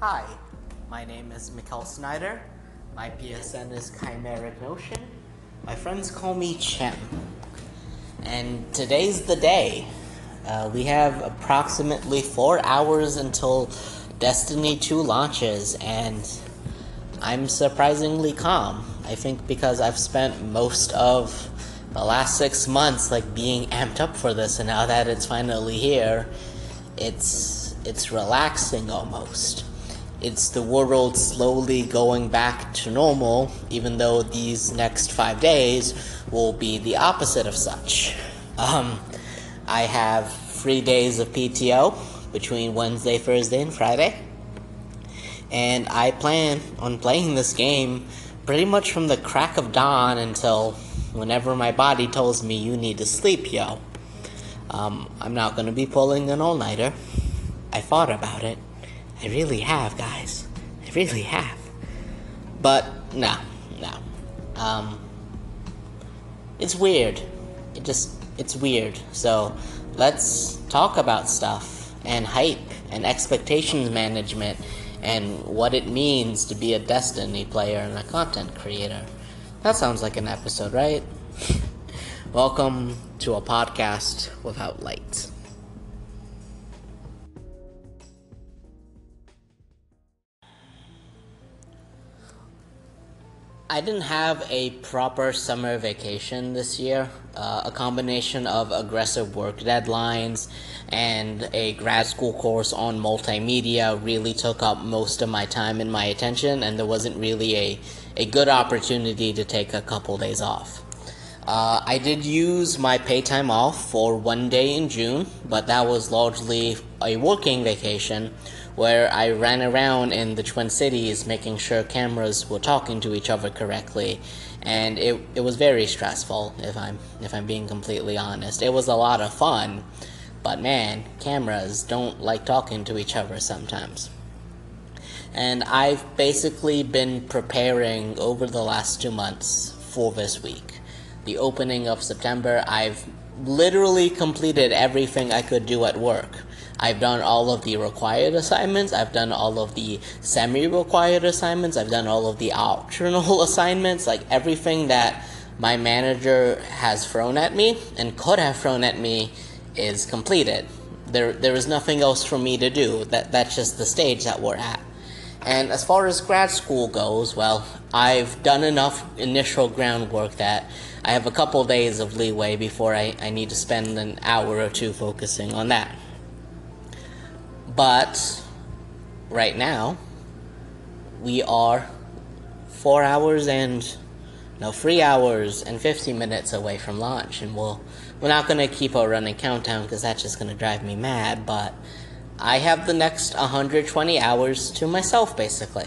Hi, my name is Mikkel Snyder. My PSN is Chimeric Notion. My friends call me Chim. And today's the day. Uh, we have approximately four hours until Destiny 2 launches, and I'm surprisingly calm. I think because I've spent most of the last six months like being amped up for this, and now that it's finally here, it's it's relaxing almost. It's the world slowly going back to normal, even though these next five days will be the opposite of such. Um, I have three days of PTO between Wednesday, Thursday, and Friday. And I plan on playing this game pretty much from the crack of dawn until whenever my body tells me you need to sleep, yo. Um, I'm not to be pulling an all nighter. I thought about it. I really have, guys. I really have. But, no, no. Um, it's weird. It just, it's weird. So, let's talk about stuff and hype and expectations management and what it means to be a Destiny player and a content creator. That sounds like an episode, right? Welcome to a podcast without lights. I didn't have a proper summer vacation this year. Uh, a combination of aggressive work deadlines and a grad school course on multimedia really took up most of my time and my attention, and there wasn't really a, a good opportunity to take a couple days off. Uh, I did use my pay time off for one day in June, but that was largely a working vacation where I ran around in the Twin Cities making sure cameras were talking to each other correctly, and it, it was very stressful if I'm if I'm being completely honest. It was a lot of fun, but man, cameras don't like talking to each other sometimes. And I've basically been preparing over the last two months for this week. The opening of September, I've literally completed everything I could do at work I've done all of the required assignments, I've done all of the semi required assignments, I've done all of the optional assignments, like everything that my manager has thrown at me and could have thrown at me is completed. There, there is nothing else for me to do. That, that's just the stage that we're at. And as far as grad school goes, well, I've done enough initial groundwork that I have a couple of days of leeway before I, I need to spend an hour or two focusing on that. But right now, we are four hours and no three hours and 50 minutes away from launch, and we'll we're not gonna keep a running countdown because that's just gonna drive me mad. But I have the next 120 hours to myself, basically.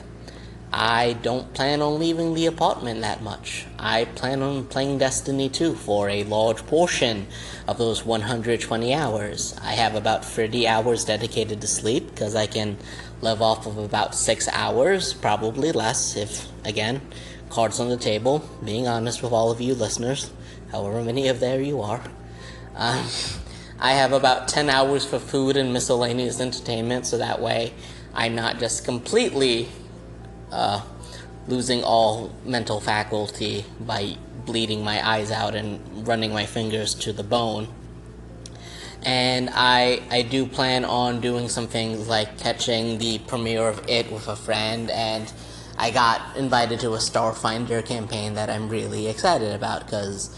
I don't plan on leaving the apartment that much. I plan on playing Destiny 2 for a large portion of those 120 hours. I have about 30 hours dedicated to sleep because I can live off of about 6 hours, probably less if, again, cards on the table, being honest with all of you listeners, however many of there you are. Um, I have about 10 hours for food and miscellaneous entertainment, so that way I'm not just completely uh, losing all mental faculty by bleeding my eyes out and running my fingers to the bone. And I, I do plan on doing some things like catching the premiere of it with a friend, and I got invited to a Starfinder campaign that I'm really excited about because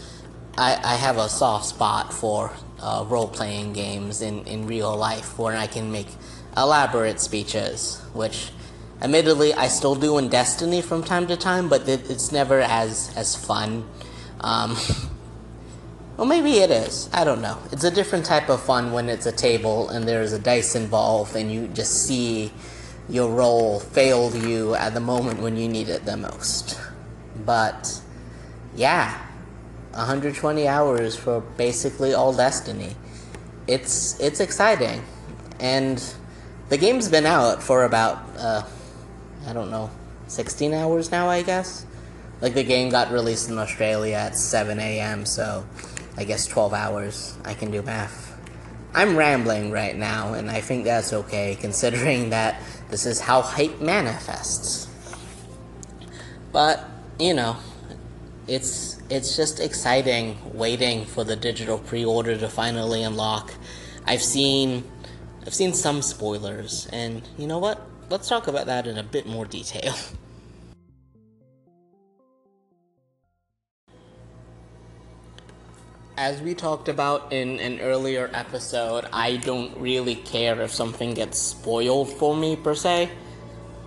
I, I have a soft spot for uh, role playing games in, in real life where I can make elaborate speeches, which Admittedly, I still do in Destiny from time to time, but it's never as as fun. Um, well, maybe it is. I don't know. It's a different type of fun when it's a table and there's a dice involved, and you just see your role fail you at the moment when you need it the most. But yeah, 120 hours for basically all Destiny. It's it's exciting, and the game's been out for about. Uh, I don't know, 16 hours now, I guess. Like the game got released in Australia at 7 a.m., so I guess 12 hours. I can do math. I'm rambling right now, and I think that's okay, considering that this is how hype manifests. But, you know, it's it's just exciting waiting for the digital pre-order to finally unlock. I've seen I've seen some spoilers, and you know what? Let's talk about that in a bit more detail. As we talked about in an earlier episode, I don't really care if something gets spoiled for me per se.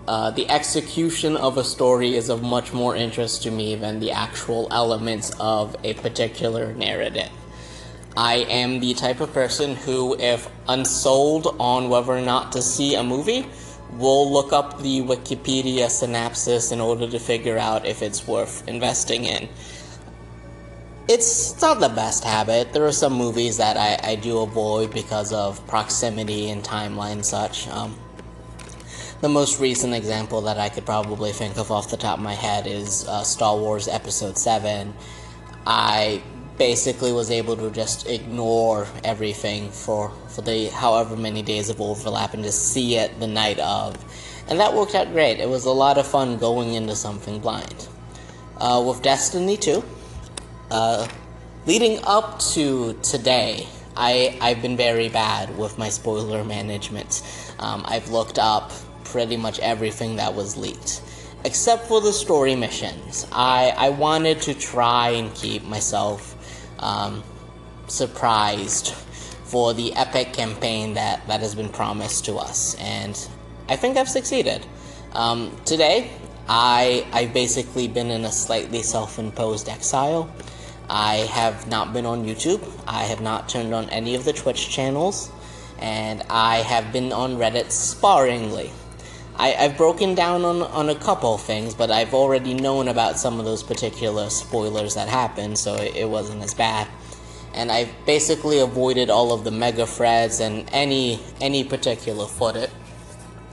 Uh, the execution of a story is of much more interest to me than the actual elements of a particular narrative. I am the type of person who, if unsold on whether or not to see a movie, will look up the Wikipedia synopsis in order to figure out if it's worth investing in it's not the best habit. There are some movies that I, I do avoid because of proximity and timeline and such. Um, the most recent example that I could probably think of off the top of my head is uh, Star Wars Episode 7. I basically was able to just ignore everything for, for the however many days of overlap and just see it the night of. And that worked out great. It was a lot of fun going into something blind. Uh, with Destiny 2, uh, leading up to today, I, I've been very bad with my spoiler management. Um, I've looked up pretty much everything that was leaked, except for the story missions. I, I wanted to try and keep myself um, surprised for the epic campaign that, that has been promised to us, and I think I've succeeded. Um, today, I, I've basically been in a slightly self imposed exile. I have not been on YouTube. I have not turned on any of the Twitch channels. And I have been on Reddit sparingly. I, have broken down on, on a couple things, but I've already known about some of those particular spoilers that happened, so it, it wasn't as bad. And I've basically avoided all of the mega threads and any any particular footage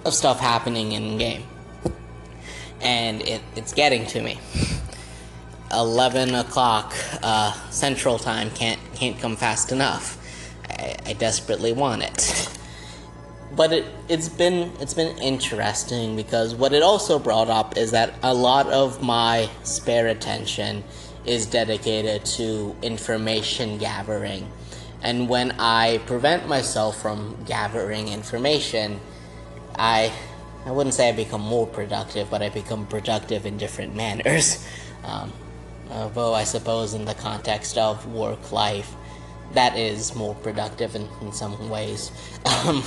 of stuff happening in game. And it, it's getting to me. 11 o'clock uh, Central Time can't can't come fast enough. I, I desperately want it. But it, it's been it's been interesting because what it also brought up is that a lot of my spare attention is dedicated to information gathering. And when I prevent myself from gathering information, I I wouldn't say I become more productive, but I become productive in different manners. Um, Although I suppose in the context of work life, that is more productive in, in some ways. Um,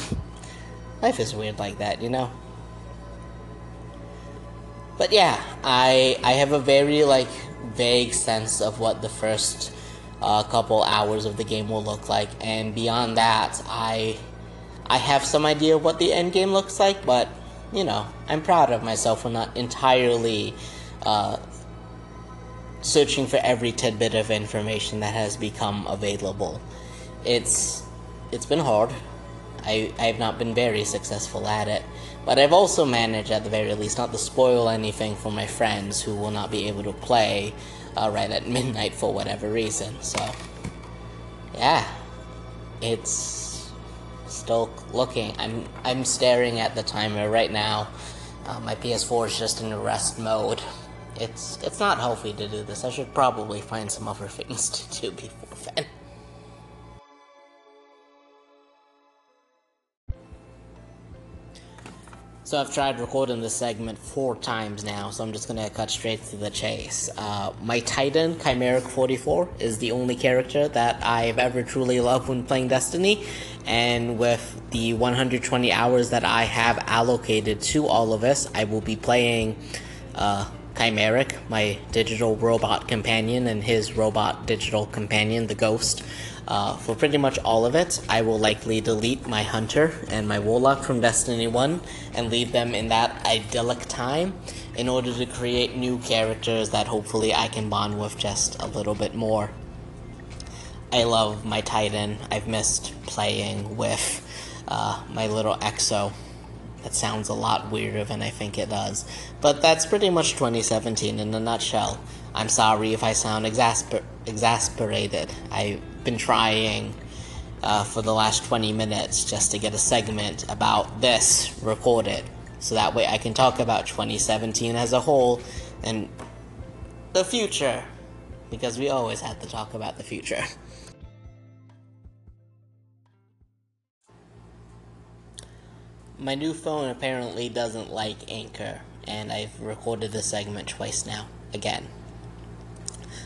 life is weird like that, you know. But yeah, I I have a very like vague sense of what the first uh, couple hours of the game will look like, and beyond that, I I have some idea of what the end game looks like, but you know, I'm proud of myself for not entirely uh, searching for every tidbit of information that has become available. It's it's been hard. I I have not been very successful at it, but I've also managed at the very least not to spoil anything for my friends who will not be able to play uh, right at midnight for whatever reason. So yeah, it's still looking. I'm I'm staring at the timer right now. Uh, my PS4 is just in rest mode it's it's not healthy to do this. I should probably find some other things to do before then. So I've tried recording this segment four times now, so I'm just gonna cut straight to the chase. Uh, my Titan, Chimeric 44, is the only character that I've ever truly loved when playing Destiny, and with the 120 hours that I have allocated to all of us, I will be playing uh, Chimeric, my digital robot companion, and his robot digital companion, the Ghost. Uh, for pretty much all of it, I will likely delete my Hunter and my Warlock from Destiny 1 and leave them in that idyllic time in order to create new characters that hopefully I can bond with just a little bit more. I love my Titan. I've missed playing with uh, my little Exo that sounds a lot weirder than I think it does. But that's pretty much 2017 in a nutshell. I'm sorry if I sound exasper- exasperated. I've been trying uh, for the last 20 minutes just to get a segment about this recorded. So that way I can talk about 2017 as a whole and the future. Because we always have to talk about the future. My new phone apparently doesn't like Anchor, and I've recorded this segment twice now, again.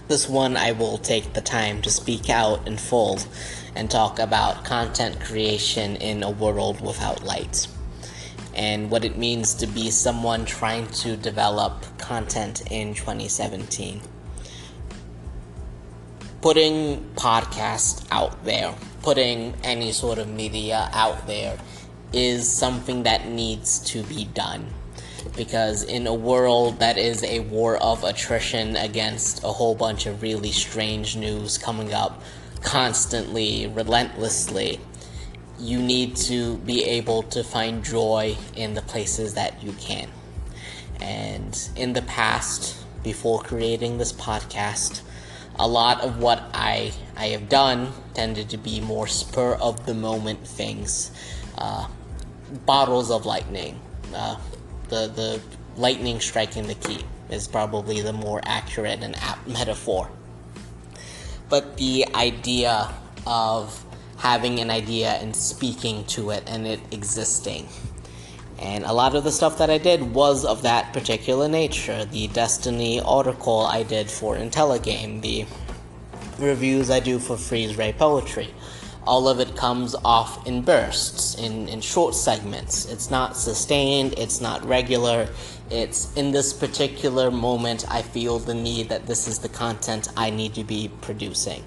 This one I will take the time to speak out in full and talk about content creation in a world without light and what it means to be someone trying to develop content in 2017. Putting podcasts out there, putting any sort of media out there is something that needs to be done because in a world that is a war of attrition against a whole bunch of really strange news coming up constantly, relentlessly, you need to be able to find joy in the places that you can. And in the past, before creating this podcast, a lot of what I, I have done tended to be more spur of the moment things. Uh, bottles of lightning, uh, the the lightning striking the key is probably the more accurate and apt metaphor. But the idea of having an idea and speaking to it and it existing. And a lot of the stuff that I did was of that particular nature. The Destiny article I did for IntelliGame, the reviews I do for Freeze Ray Poetry, all of it comes off in bursts, in, in short segments. It's not sustained, it's not regular. It's in this particular moment, I feel the need that this is the content I need to be producing.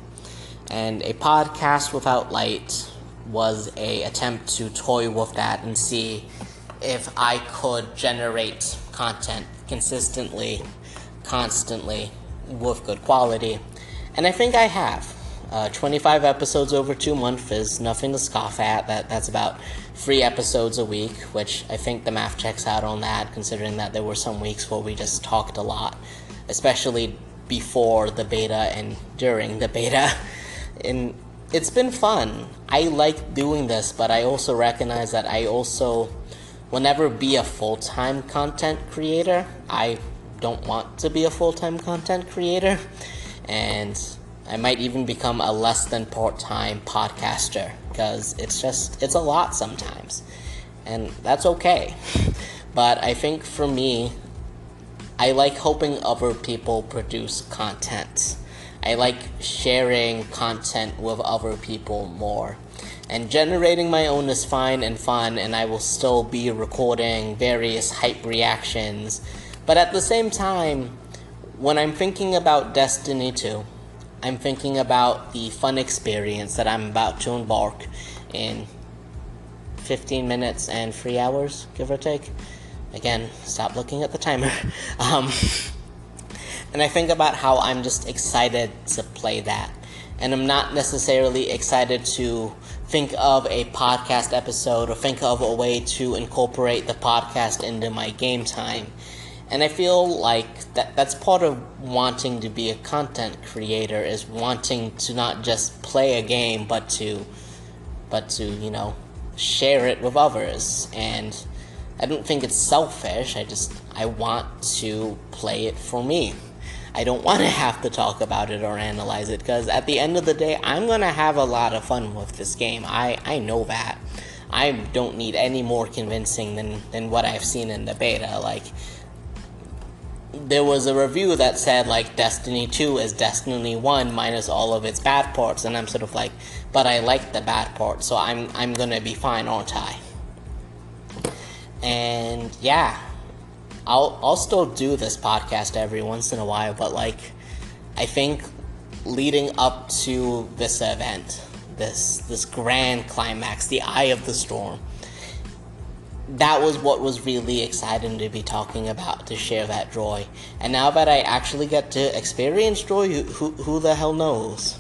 And a podcast without light was a attempt to toy with that and see if I could generate content consistently, constantly, with good quality. And I think I have. Uh, 25 episodes over two months is nothing to scoff at. That that's about three episodes a week, which I think the math checks out on that, considering that there were some weeks where we just talked a lot, especially before the beta and during the beta. And it's been fun. I like doing this, but I also recognize that I also will never be a full time content creator. I don't want to be a full time content creator, and I might even become a less than part-time podcaster because it's just it's a lot sometimes. And that's okay. But I think for me I like helping other people produce content. I like sharing content with other people more. And generating my own is fine and fun, and I will still be recording various hype reactions. But at the same time, when I'm thinking about Destiny 2, I'm thinking about the fun experience that I'm about to embark in 15 minutes and 3 hours, give or take. Again, stop looking at the timer. Um, and I think about how I'm just excited to play that. And I'm not necessarily excited to think of a podcast episode or think of a way to incorporate the podcast into my game time. And I feel like that that's part of wanting to be a content creator is wanting to not just play a game but to but to, you know, share it with others. And I don't think it's selfish. I just I want to play it for me. I don't want to have to talk about it or analyze it because at the end of the day, I'm going to have a lot of fun with this game. I, I know that. I don't need any more convincing than, than what I've seen in the beta. Like, there was a review that said like Destiny 2 is Destiny 1 minus all of its bad parts and I'm sort of like but I like the bad parts so I'm I'm going to be fine aren't I? And yeah. I'll I'll still do this podcast every once in a while but like I think leading up to this event this this grand climax the eye of the storm that was what was really exciting to be talking about to share that joy. And now that i actually get to experience joy who, who the hell knows?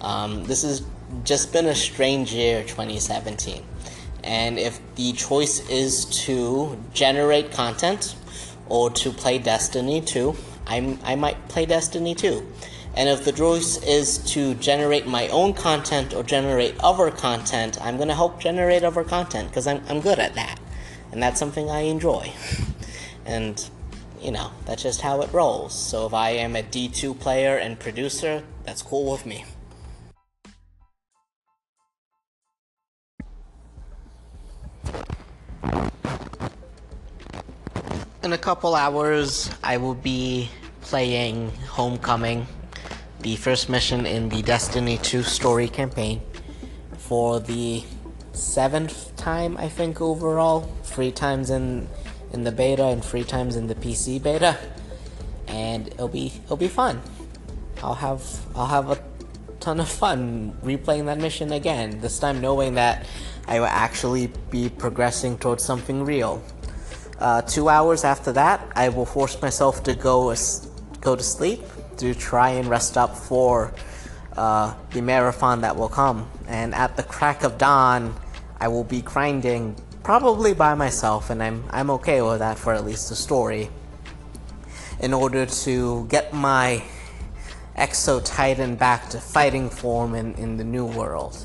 Um, this has just been a strange year 2017 and if the choice is to generate content or to play destiny 2 I'm, i might play destiny 2 And if the choice is to generate my own content or generate other content, I'm going to help generate other content because I'm, I'm good at that. And that's something I enjoy. And, you know, that's just how it rolls. So if I am a D2 player and producer, that's cool with me. In a couple hours, I will be playing Homecoming the first mission in the Destiny 2 story campaign for the seventh time, I think, overall. Three times in in the beta and three times in the PC beta, and it'll be it'll be fun. I'll have I'll have a ton of fun replaying that mission again. This time, knowing that I will actually be progressing towards something real. Uh, two hours after that, I will force myself to go go to sleep to try and rest up for uh, the marathon that will come. And at the crack of dawn, I will be grinding probably by myself, and I'm I'm okay with that for at least the story. In order to get my Exo Titan back to fighting form in, in the new world.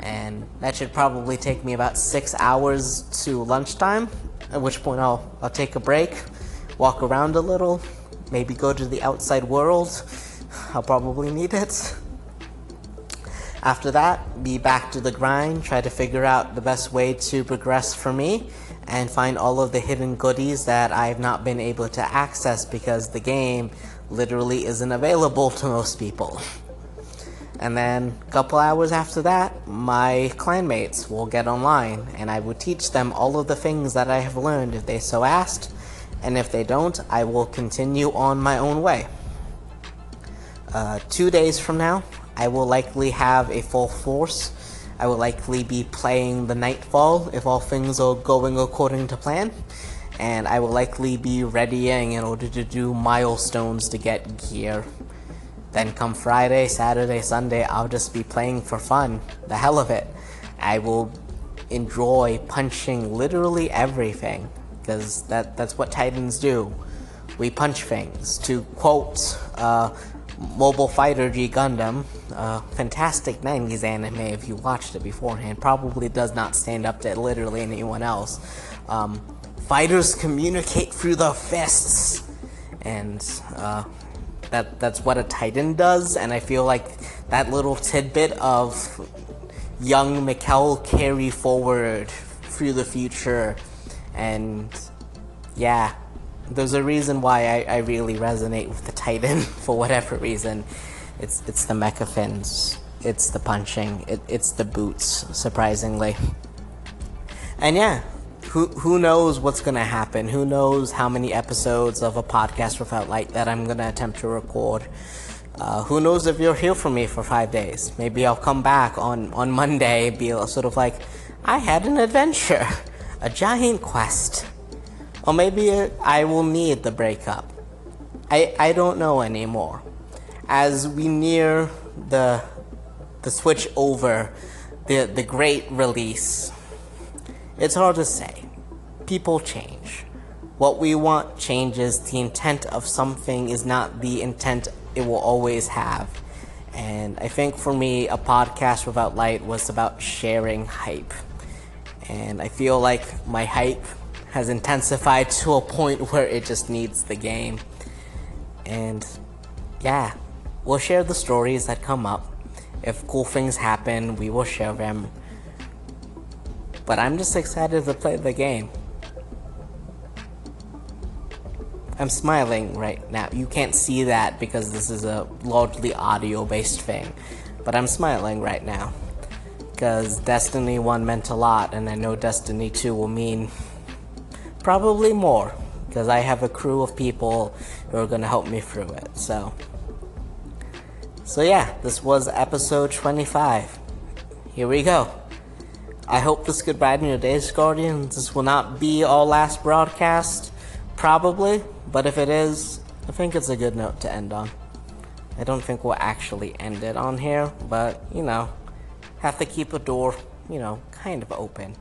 And that should probably take me about six hours to lunchtime, at which point I'll, I'll take a break, walk around a little, maybe go to the outside world. I'll probably need it. After that, be back to the grind, try to figure out the best way to progress for me, and find all of the hidden goodies that I've not been able to access because the game literally isn't available to most people. And then a couple hours after that, my clanmates will get online, and I will teach them all of the things that I have learned if they so asked, and if they don't, I will continue on my own way. Uh, two days from now, I will likely have a full force. I will likely be playing the Nightfall if all things are going according to plan. And I will likely be readying in order to do milestones to get gear. Then come Friday, Saturday, Sunday, I'll just be playing for fun. The hell of it. I will enjoy punching literally everything because that, that's what Titans do. We punch things. To quote uh, Mobile Fighter G Gundam, uh, fantastic 90s anime if you watched it beforehand, probably does not stand up to literally anyone else. Um, fighters communicate through the fists, and uh, that that's what a Titan does. And I feel like that little tidbit of young Mikkel carry forward through the future and yeah, there's a reason why I, I really resonate with the Titan for whatever reason. It's it's the mecha fins, it's the punching, it, it's the boots, surprisingly. And yeah, who who knows what's gonna happen? Who knows how many episodes of a podcast without light that I'm gonna attempt to record? Uh, who knows if you'll hear from me for five days? Maybe I'll come back on on Monday, be sort of like, I had an adventure a giant quest. Or maybe I will need the breakup. I, I don't know anymore. As we near the, the switch over, the, the great release, it's hard to say. People change. What we want changes. The intent of something is not the intent it will always have. And I think for me, a podcast without light was about sharing hype and I feel like my hype has intensified to a point where it just needs the game. And yeah, we'll share the stories that come up. If cool things happen, we will share them. But I'm just excited to play the game. I'm smiling right now. You can't see that because this is a largely audio based thing. But I'm smiling right now because Destiny 1 meant a lot, and I know Destiny 2 will mean probably more because I have a crew of people who are going to help me through it. So, so yeah, this was episode 25. Here we go. I hope this could brighten your days, Guardians. This will not be our last broadcast, probably, but if it is, I think it's a good note to end on. I don't think we'll actually end it on here, but you know have to keep a door, you know, kind of open.